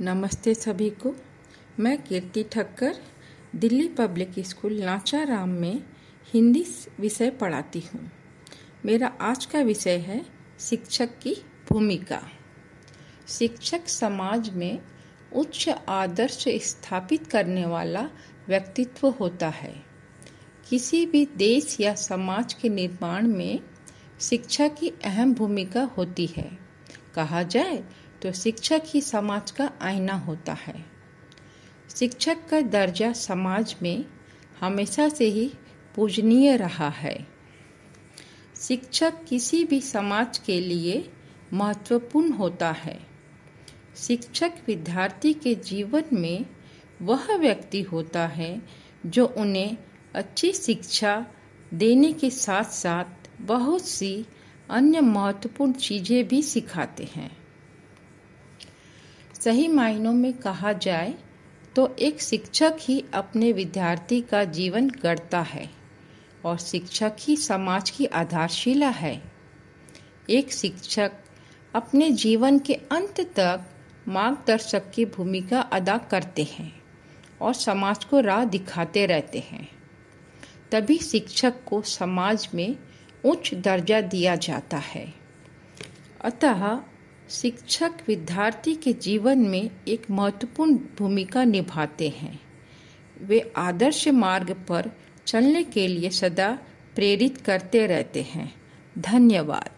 नमस्ते सभी को। मैं कीर्ति ठक्कर, दिल्ली पब्लिक स्कूल लाचाराम में हिंदी विषय पढ़ाती हूँ। मेरा आज का विषय है शिक्षक की भूमिका। शिक्षक समाज में उच्च आदर्श स्थापित करने वाला व्यक्तित्व होता है। किसी भी देश या समाज के निर्माण में शिक्षा की अहम भूमिका होती है। कहा जाए तो शिक्षक ही समाज का आईना होता है। शिक्षक का दर्जा समाज में हमेशा से ही पूजनीय रहा है। शिक्षक किसी भी समाज के लिए महत्वपूर्ण होता है। शिक्षक विद्यार्थी के जीवन में वह व्यक्ति होता है जो उन्हें अच्छी शिक्षा देने के साथ साथ बहुत सी अन्य महत्वपूर्ण चीज़ें भी सिखाते हैं। सही मायनों में कहा जाए तो एक शिक्षक ही अपने विद्यार्थी का जीवन गढ़ता है और शिक्षक ही समाज की आधारशिला है। एक शिक्षक अपने जीवन के अंत तक मार्गदर्शक की भूमिका अदा करते हैं और समाज को राह दिखाते रहते हैं। तभी शिक्षक को समाज में उच्च दर्जा दिया जाता है। अतः शिक्षक विद्यार्थी के जीवन में एक महत्वपूर्ण भूमिका निभाते हैं। वे आदर्श मार्ग पर चलने के लिए सदा प्रेरित करते रहते हैं। धन्यवाद।